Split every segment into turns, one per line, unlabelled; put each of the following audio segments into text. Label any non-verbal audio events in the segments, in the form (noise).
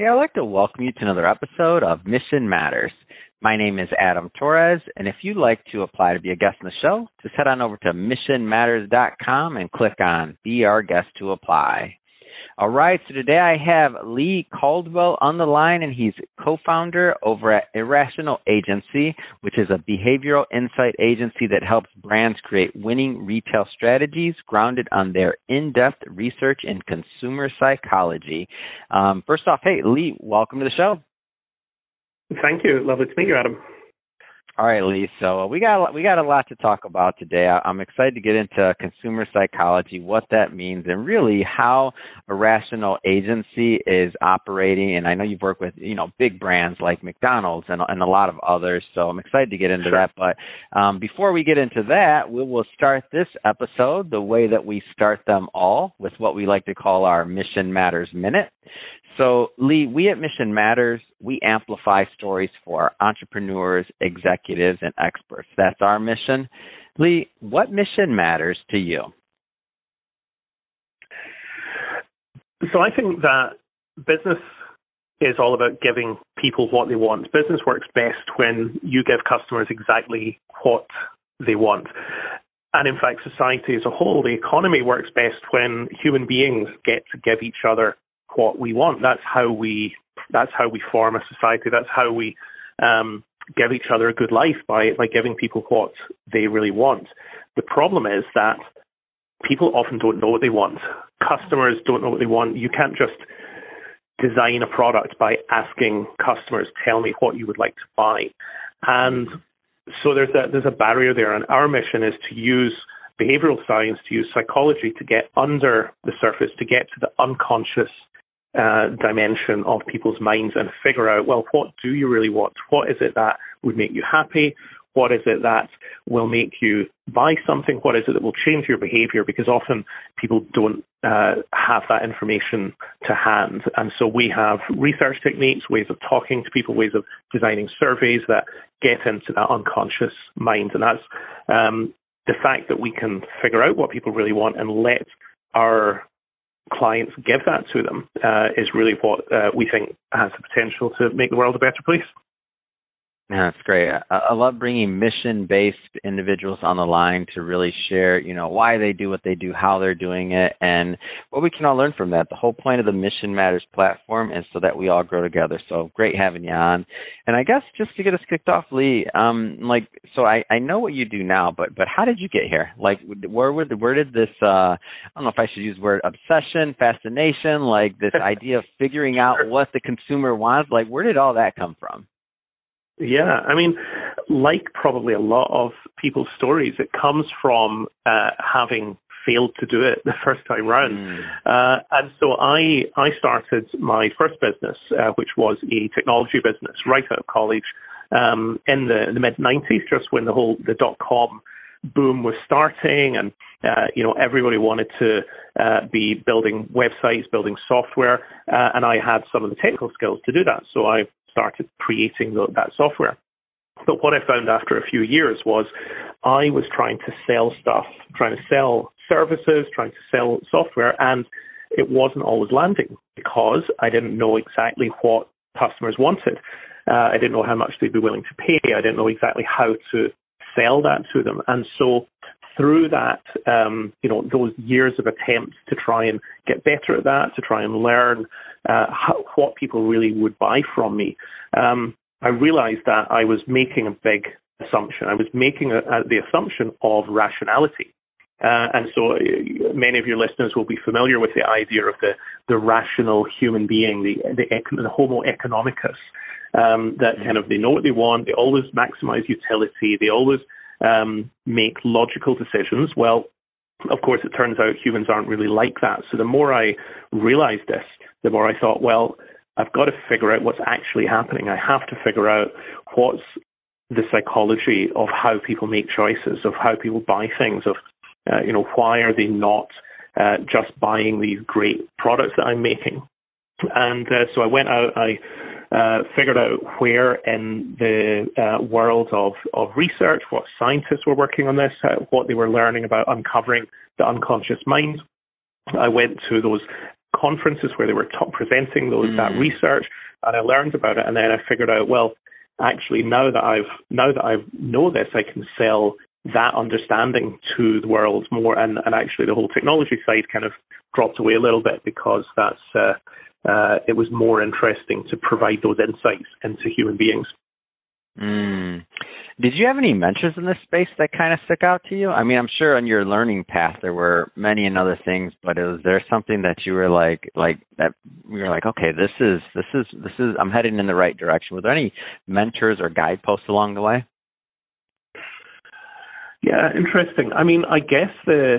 Hey, I'd like to welcome you to another episode of Mission Matters. My name is Adam Torres, and if you'd like to apply to be a guest on the show, just head on over to missionmatters.com and click on Be Our Guest to apply. All right, so today I have Leigh Caldwell on the line, and he's co-founder over at Irrational Agency, which is a behavioral insight agency that helps brands create winning retail strategies grounded on their in-depth research in consumer psychology. Um, first off, hey Leigh, welcome to the show.
Thank you. Lovely to meet you, Adam.
All right, Leigh. So we got we got a lot to talk about today. I'm excited to get into consumer psychology, what that means, and really how Irrational Agency is operating. And I know you've worked with you know big brands like McDonald's and and a lot of others. So I'm excited to get into
sure.
that. But um, before we get into that, we will start this episode the way that we start them all with what we like to call our Mission Matters Minute. So, Leigh, we at Mission Matters, we amplify stories for entrepreneurs, executives, and experts. That's our mission. Leigh, what mission matters to you?
So, I think that business is all about giving people what they want. Business works best when you give customers exactly what they want. And in fact, society as a whole, the economy works best when human beings get to give each other what we want. That's how we that's how we form a society. That's how we um, give each other a good life by by giving people what they really want. The problem is that people often don't know what they want. Customers don't know what they want. You can't just design a product by asking customers, "Tell me what you would like to buy," and so there's a there's a barrier there. And our mission is to use behavioral science, to use psychology to get under the surface, to get to the unconscious uh, dimension of people's minds and figure out, well, what do you really want? What is it that would make you happy? What is it that will make you buy something? What is it that will change your behavior? Because often people don't uh, have that information to hand. And so we have research techniques, ways of talking to people, ways of designing surveys that get into that unconscious mind. And that's um, the fact that we can figure out what people really want and let our clients give that to them uh, is really what uh, we think has the potential to make the world a better place.
Yeah, that's great. I, I love bringing mission-based individuals on the line to really share, you know, why they do what they do, how they're doing it, and what we can all learn from that. The whole point of the Mission Matters platform is so that we all grow together. So great having you on. And I guess just to get us kicked off, Leigh, um, like, so I, I know what you do now, but but how did you get here? Like, where would where did this? Uh, I don't know if I should use the word obsession, fascination, like this (laughs) idea of figuring out what the consumer wants. Like, where did all that come from?
Yeah, I mean, like probably a lot of people's stories, it comes from uh, having failed to do it (laughs) the first time round. Mm. Uh, and so I I started my first business, uh, which was a technology business, right out of college, um, in the, the mid '90s, just when the whole the dot com boom was starting, and uh, you know everybody wanted to uh, be building websites, building software, uh, and I had some of the technical skills to do that. So I started creating the, that software. But what I found after a few years was I was trying to sell stuff, trying to sell services, trying to sell software, and it wasn't always landing because I didn't know exactly what customers wanted. Uh, I didn't know how much they'd be willing to pay. I didn't know exactly how to sell that to them. And so through that, um, you know, those years of attempts to try and get better at that, to try and learn uh, how, what people really would buy from me, um, I realized that I was making a big assumption. I was making a, a, the assumption of rationality. Uh, and so uh, many of your listeners will be familiar with the idea of the, the rational human being, the, the, the homo economicus, um, that kind of they know what they want, they always maximize utility, they always um, make logical decisions. Well, of course, it turns out humans aren't really like that. So the more I realized this, the more I thought, well, I've got to figure out what's actually happening. I have to figure out what's the psychology of how people make choices, of how people buy things, of uh, you know why are they not uh, just buying these great products that I'm making. And uh, so I went out, I uh, figured out where in the uh, world of, of research, what scientists were working on this, uh, what they were learning about uncovering the unconscious mind. I went to those conferences where they were top presenting those mm. that research, and I learned about it, and then I figured out, well, actually now that I've now that I know this, I can sell that understanding to the world more, and, and actually the whole technology side kind of dropped away a little bit because that's uh, uh, it was more interesting to provide those insights into human beings.
Mm. Did you have any mentors in this space that kind of stuck out to you? I mean, I'm sure on your learning path there were many and other things, but was there something that you were like, like that you were like, okay, this is, this is, this is, I'm heading in the right direction. Were there any mentors or guideposts along the way?
Yeah, interesting. I mean, I guess the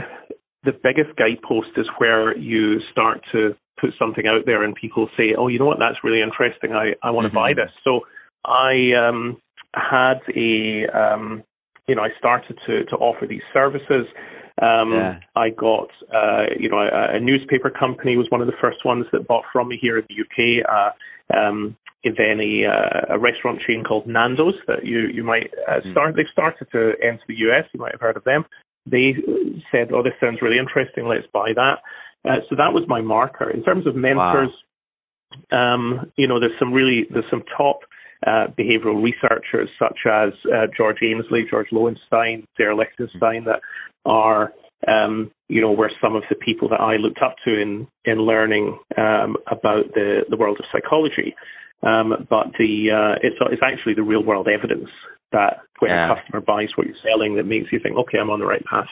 the biggest guidepost is where you start to put something out there and people say, "Oh, you know what? That's really interesting. I I want to mm-hmm. buy this." So I um had a um, you know I started to to offer these services. Um, yeah. I got uh, you know a, a, newspaper company was one of the first ones that bought from me here in the UK. Uh, um, then a, uh, a restaurant chain called Nando's that you you might uh, hmm. start. They've started to enter the US. You might have heard of them. They said, "Oh, this sounds really interesting. Let's buy that." Uh, so that was my marker in terms of mentors. Wow. Um, you know, there's some really there's some top uh, behavioral researchers such as uh, George Ainslie, George Loewenstein, Sarah Lichtenstein that are um, you know, were some of the people that I looked up to in in learning um, about the the world of psychology. Um, but the uh, it's it's actually the real world evidence that when yeah. a customer buys what you're selling that makes you think, okay, I'm on the right path.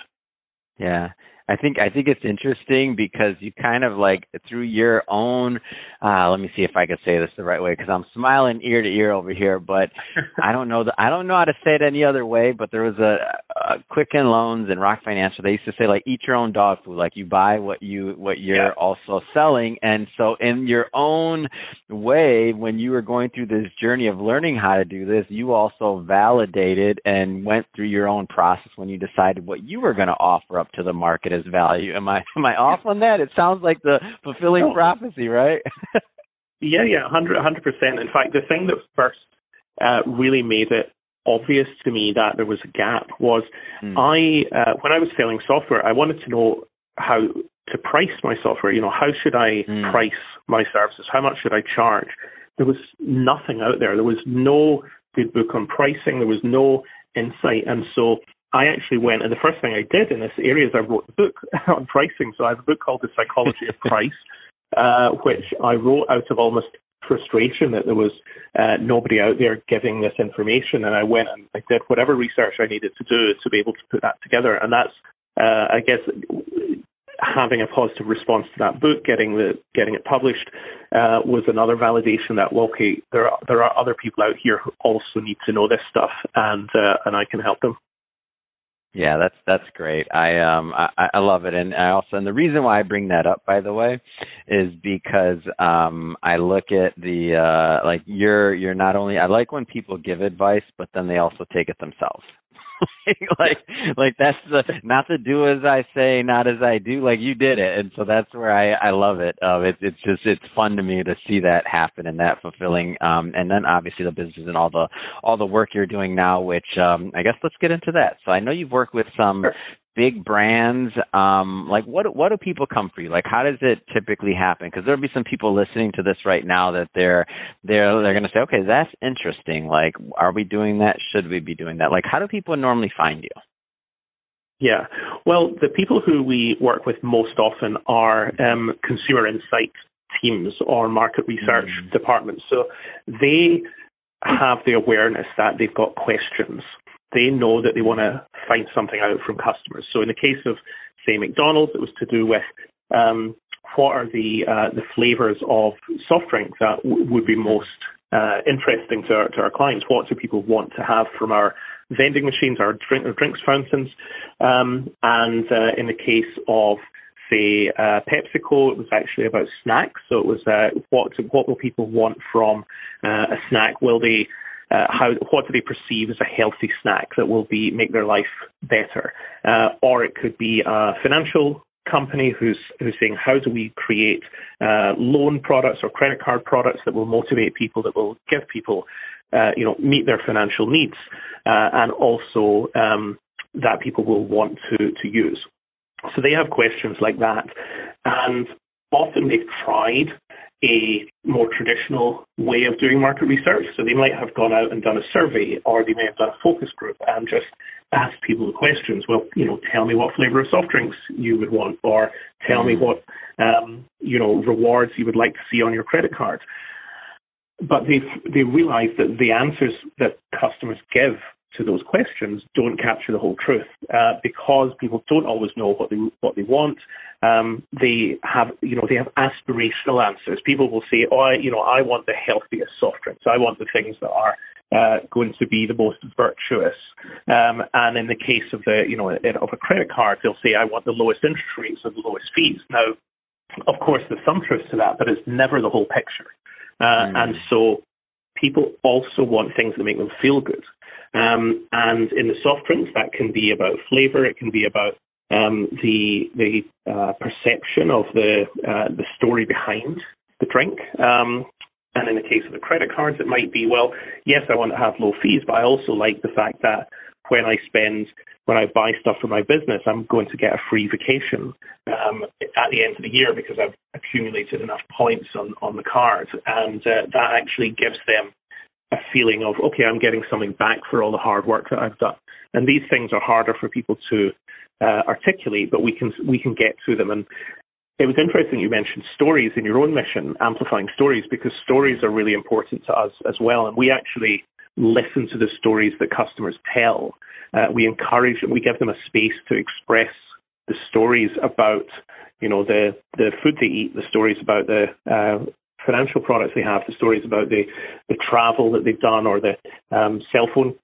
Yeah, I think I think it's interesting because you kind of like through your own. Uh, let me see if I can say this the right way because I'm smiling ear to ear over here, but (laughs) I don't know. The, I don't know how to say it any other way. But there was a, a Quicken Loans and Rock Financial. They used to say like eat your own dog food. Like you buy what you what you're yeah. also selling, and so in your own way, when you were going through this journey of learning how to do this, you also validated and went through your own process when you decided what you were going to offer up to the market value. Am I am I off on that? It sounds like the fulfilling no. prophecy, right? (laughs)
yeah, yeah, hundred hundred percent. In fact, the thing that first uh, really made it obvious to me that there was a gap was mm. I uh, when I was selling software, I wanted to know how to price my software. You know, how should I mm. price my services? How much should I charge? There was nothing out there. There was no good book on pricing. There was no insight, and so I actually went, and the first thing I did in this area is I wrote a book (laughs) on pricing. So I have a book called The Psychology of Price, (laughs) uh, which I wrote out of almost frustration that there was uh, nobody out there giving this information. And I went and I did whatever research I needed to do to be able to put that together. And that's, uh, I guess, having a positive response to that book, getting the getting it published, uh, was another validation that well, okay, there are there are other people out here who also need to know this stuff, and uh, and I can help them.
Yeah, that's that's great. I um I, I love it, and I also and the reason why I bring that up, by the way, is because um I look at the uh like you're you're not only I like when people give advice, but then they also take it themselves. (laughs) like like that's the not to do as I say, not as I do. Like you did it, and so that's where I I love it. Um, it's it's just it's fun to me to see that happen and that fulfilling. Um, and then obviously the business and all the all the work you're doing now, which um, I guess let's get into that. So I know you've worked with some big brands um like what what do people come for you? Like how does it typically happen? Because there'll be some people listening to this right now that they're they're they're going to say okay that's interesting. Like are we doing that? Should we be doing that? Like how do people normally find you?
Yeah. Well the people who we work with most often are um, consumer insight teams or market research mm. departments. So they have the awareness that they've got questions they know that they want to find something out from customers. So in the case of, say, McDonald's, it was to do with um, what are the uh, the flavors of soft drink that w- would be most uh, interesting to our, to our clients. What do people want to have from our vending machines, our, drink, our drinks fountains? Um, and uh, in the case of say uh, PepsiCo, it was actually about snacks. So it was uh, what what will people want from uh, a snack? Will they uh, how what do they perceive as a healthy snack that will be make their life better, uh, or it could be a financial company who's who's saying how do we create uh, loan products or credit card products that will motivate people that will give people uh, you know meet their financial needs uh, and also um, that people will want to to use. So they have questions like that, and often they've tried a more traditional way of doing market research. So they might have gone out and done a survey, or they may have done a focus group and just asked people the questions. Well, you know, tell me what flavor of soft drinks you would want, or tell me mm. what um, you know rewards you would like to see on your credit card. But they they realise that the answers that customers give to those questions don't capture the whole truth uh, because people don't always know what they what they want. Um, they have you know they have aspirational answers. People will say, "Oh, I, you know, I want the healthiest soft drinks. I want the things that are uh, going to be the most virtuous." Um, and in the case of the you know of a credit card, they'll say, "I want the lowest interest rates and the lowest fees." Now, of course, there's some truth to that, but it's never the whole picture. Uh, mm. And so people also want things that make them feel good. Um, and in the soft drinks, that can be about flavor. It can be about um, the the uh, perception of the uh, the story behind the drink. Um, and in the case of the credit cards, it might be well, yes, I want to have low fees, but I also like the fact that when I spend when I buy stuff for my business, I'm going to get a free vacation um, at the end of the year because I've accumulated enough points on on the card, and uh, that actually gives them a feeling of okay, I'm getting something back for all the hard work that I've done. And these things are harder for people to uh, articulate, but we can we can get to them. And it was interesting you mentioned stories in your own mission, amplifying stories, because stories are really important to us as well. And we actually listen to the stories that customers tell. Uh, we encourage and we give them a space to express the stories about you know the the food they eat, the stories about the uh, financial products they have, the stories about the, the travel that they've done or the um, cell phone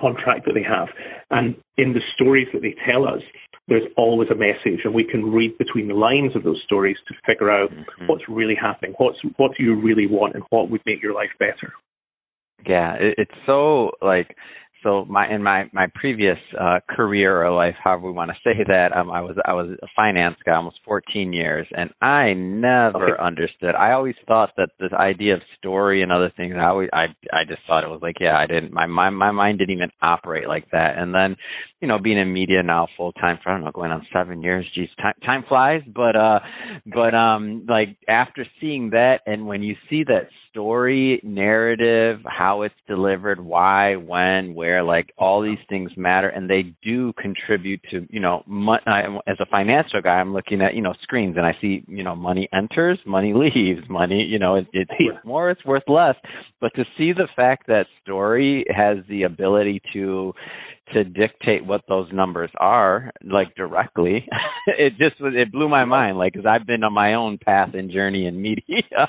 contract that they have. And in the stories that they tell us, there's always a message, and we can read between the lines of those stories to figure out mm-hmm. what's really happening, what's what do you really want, and what would make your life better.
Yeah, it, it's so like so my in my my previous uh, career or life, however we want to say that, um, I was I was a finance guy almost 14 years, and I never okay. understood. I always thought that this idea of story and other things, I always I I just thought it was like yeah, I didn't my my my mind didn't even operate like that. And then, you know, being in media now full time for I don't know going on seven years, geez, time time flies. But uh, but um, like after seeing that, and when you see that story, narrative, how it's delivered, why, when, where, like all these things matter and they do contribute to, you know, mo- as a financial guy, I'm looking at, you know, screens and I see, you know, money enters, money leaves, money, you know, it, it's worth more, it's worth less. But to see the fact that story has the ability to to dictate what those numbers are like directly. (laughs) It just was it blew my mind like because i've been on my own path and journey in media. (laughs)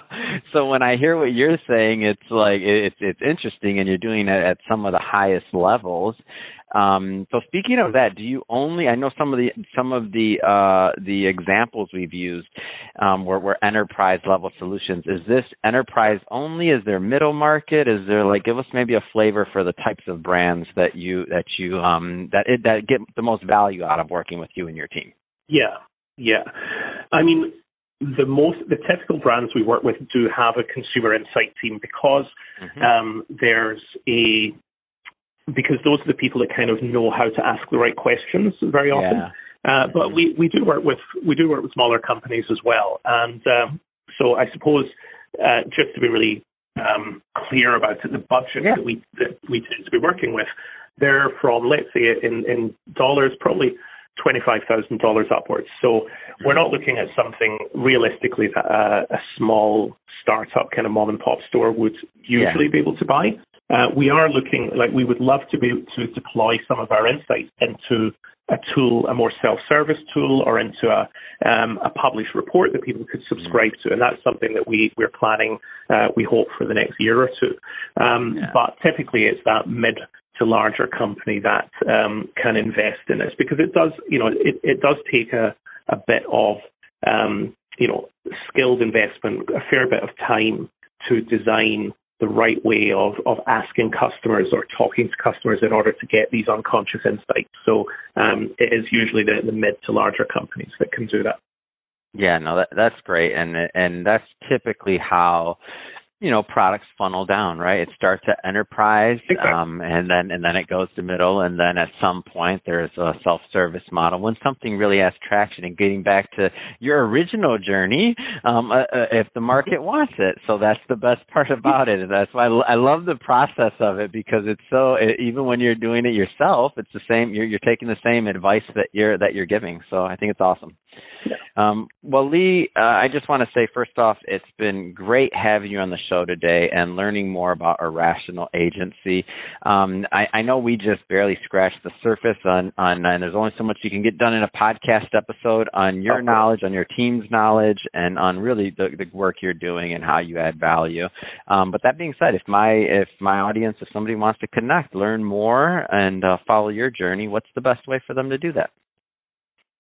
So when i hear what you're saying it's like it's it's interesting and you're doing it at some of the highest levels um, so speaking of that, do you only? I know some of the some of the uh, the examples we've used um, were, were enterprise level solutions. Is this enterprise only? Is there middle market? Is there like give us maybe a flavor for the types of brands that you that you um, that it, that get the most value out of working with you and your team?
Yeah, yeah. I mean, the most the typical brands we work with do have a consumer insight team because mm-hmm. um, there's a because those are the people that kind of know how to ask the right questions very often. Yeah. Uh, but we, we do work with we do work with smaller companies as well, and um, so I suppose uh, just to be really um, clear about it, the budget yeah. that we that we tend to be working with, they're from let's say in in dollars probably twenty five thousand dollars upwards. So we're not looking at something realistically that uh, a small startup kind of mom and pop store would usually yeah. be able to buy. Uh, we are looking like we would love to be able to deploy some of our insights into a tool, a more self-service tool, or into a, um, a published report that people could subscribe to, and that's something that we we're planning. Uh, we hope for the next year or two. Um, yeah. But typically, it's that mid to larger company that um, can invest in this because it does, you know, it, it does take a, a bit of, um, you know, skilled investment, a fair bit of time to design the right way of, of asking customers or talking to customers in order to get these unconscious insights. So um, it is usually the, the mid to larger companies that can do that.
Yeah, no, that, that's great, and and that's typically how you know products funnel down right? It starts at enterprise
exactly.
um, and then and then it goes to middle and then at some point there's a self service model. When something really has traction and getting back to your original journey um, uh, uh, if the market wants it. So that's the best part about it. And that's why I, I love the process of it because it's so it, even when you're doing it yourself it's the same you're you're taking the same advice that you're that you're giving. So I think it's awesome um, well, Leigh, uh, I just want to say first off, it's been great having you on the show today and learning more about irrational agency. Um, I, I, know we just barely scratched the surface on, on, and there's only so much you can get done in a podcast episode on your okay. knowledge, on your team's knowledge, and on really the, the work you're doing and how you add value. Um, but that being said, if my if my audience, if somebody wants to connect, learn more, and uh, follow your journey, what's the best way for them to do that?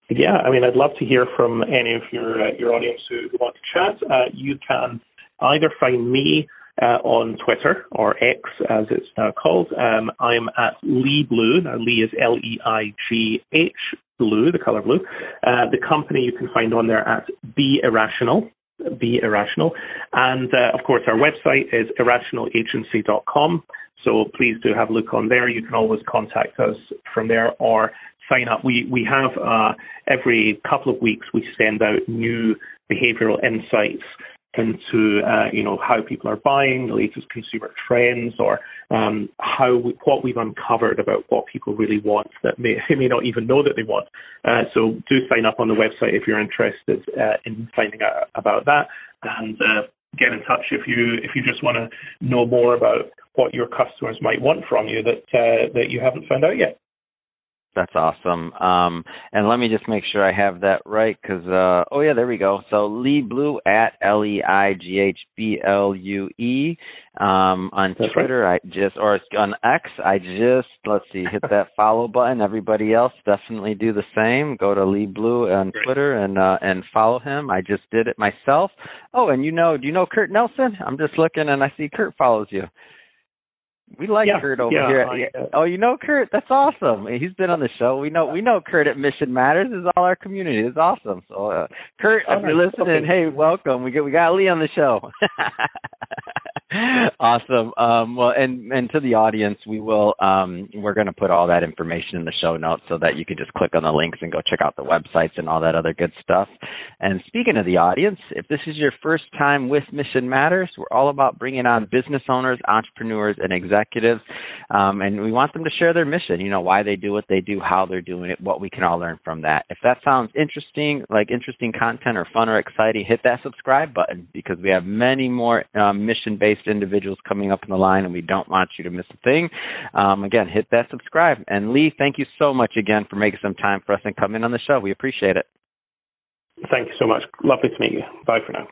Yeah, I mean, I'd love to hear from any of your uh, your audience who, who, want to chat. Uh, you can either find me uh, on Twitter or X, as it's now called. Um, I'm at Leigh Blue. Now, Leigh is L E I G H Blue, the color blue. Uh, the company you can find on there at Be Irrational. Be Irrational. And uh, of course, our website is irrationalagency.com. So please do have a look on there. You can always contact us from there or sign up. We we have uh, every couple of weeks we send out new behavioural insights into uh, you know how people are buying, the latest consumer trends, or um, how we, what we've uncovered about what people really want that may (laughs) they may not even know that they want. Uh, so do sign up on the website if you're interested uh, in finding out about that, and uh, get in touch if you if you just want to know more about what your customers might want from you that uh, that you haven't found out yet.
That's awesome. Um, and let me just make sure I have that right because, uh, oh yeah, there we go. So Leigh Blue at L E I G H B L U E um, on That's Twitter. Right. I just or on X. I just let's see, hit that follow button. Everybody else definitely do the same. Go to Leigh Blue on Great. Twitter and uh, and follow him. I just did it myself. Oh, and you know, do you know Kurt Nelson? I'm just looking and I see Kurt follows you. We like
yeah,
Kurt over
yeah,
here. Uh, oh, you know Kurt? That's awesome. He's been on the show. We know we know Kurt at Mission Matters. Is all our community. It's awesome. So, uh, Kurt, if you're listening, okay. hey, welcome. We get we got Leigh on the show. (laughs) awesome. Um, well, and and to the audience, we will um, we're going to put all that information in the show notes so that you can just click on the links and go check out the websites and all that other good stuff. And speaking of the audience, if this is your first time with Mission Matters, we're all about bringing on business owners, entrepreneurs, and executives, um, and we want them to share their mission. You know why they do what they do, how they're doing it, what we can all learn from that. If that sounds interesting, like interesting content or fun or exciting, hit that subscribe button because we have many more um, mission-based individuals coming up in the line, and we don't want you to miss a thing. Um, again, hit that subscribe. And Leigh, thank you so much again for making some time for us and coming on the show. We appreciate it.
Thank you so much. Lovely to meet you. Bye for now.